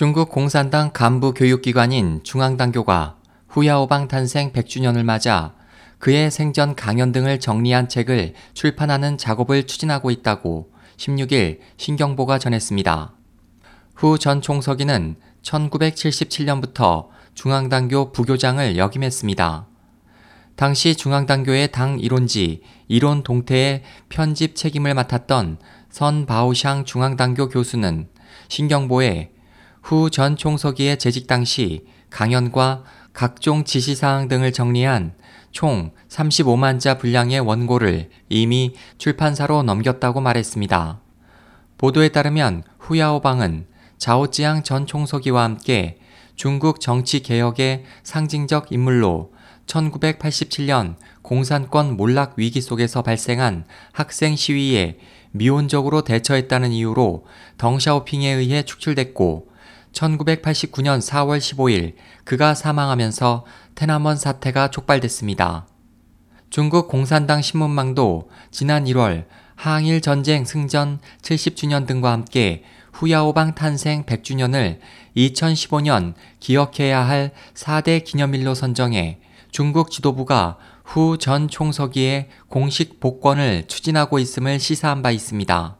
중국 공산당 간부 교육기관인 중앙당교가 후야오방 탄생 100주년을 맞아 그의 생전 강연 등을 정리한 책을 출판하는 작업을 추진하고 있다고 16일 신경보가 전했습니다. 후 전 총서기는 1977년부터 중앙당교 부교장을 역임했습니다. 당시 중앙당교의 당 이론지 이론 동태의 편집 책임을 맡았던 선 바오샹 중앙당교 교수는 신경보에 후 전 총서기의 재직 당시 강연과 각종 지시사항 등을 정리한 총 35만 자 분량의 원고를 이미 출판사로 넘겼다고 말했습니다. 보도에 따르면 후야오방은 자오찌양 전 총서기와 함께 중국 정치 개혁의 상징적 인물로 1987년 공산권 몰락 위기 속에서 발생한 학생 시위에 미온적으로 대처했다는 이유로 덩샤오핑에 의해 축출됐고 1989년 4월 15일 그가 사망하면서 테나먼 사태가 촉발됐습니다. 중국 공산당 신문망도 지난 1월 항일 전쟁 승전 70주년 등과 함께 후야오방 탄생 100주년을 2015년 기억해야 할 4대 기념일로 선정해 중국 지도부가 후 전 총서기의 공식 복권을 추진하고 있음을 시사한 바 있습니다.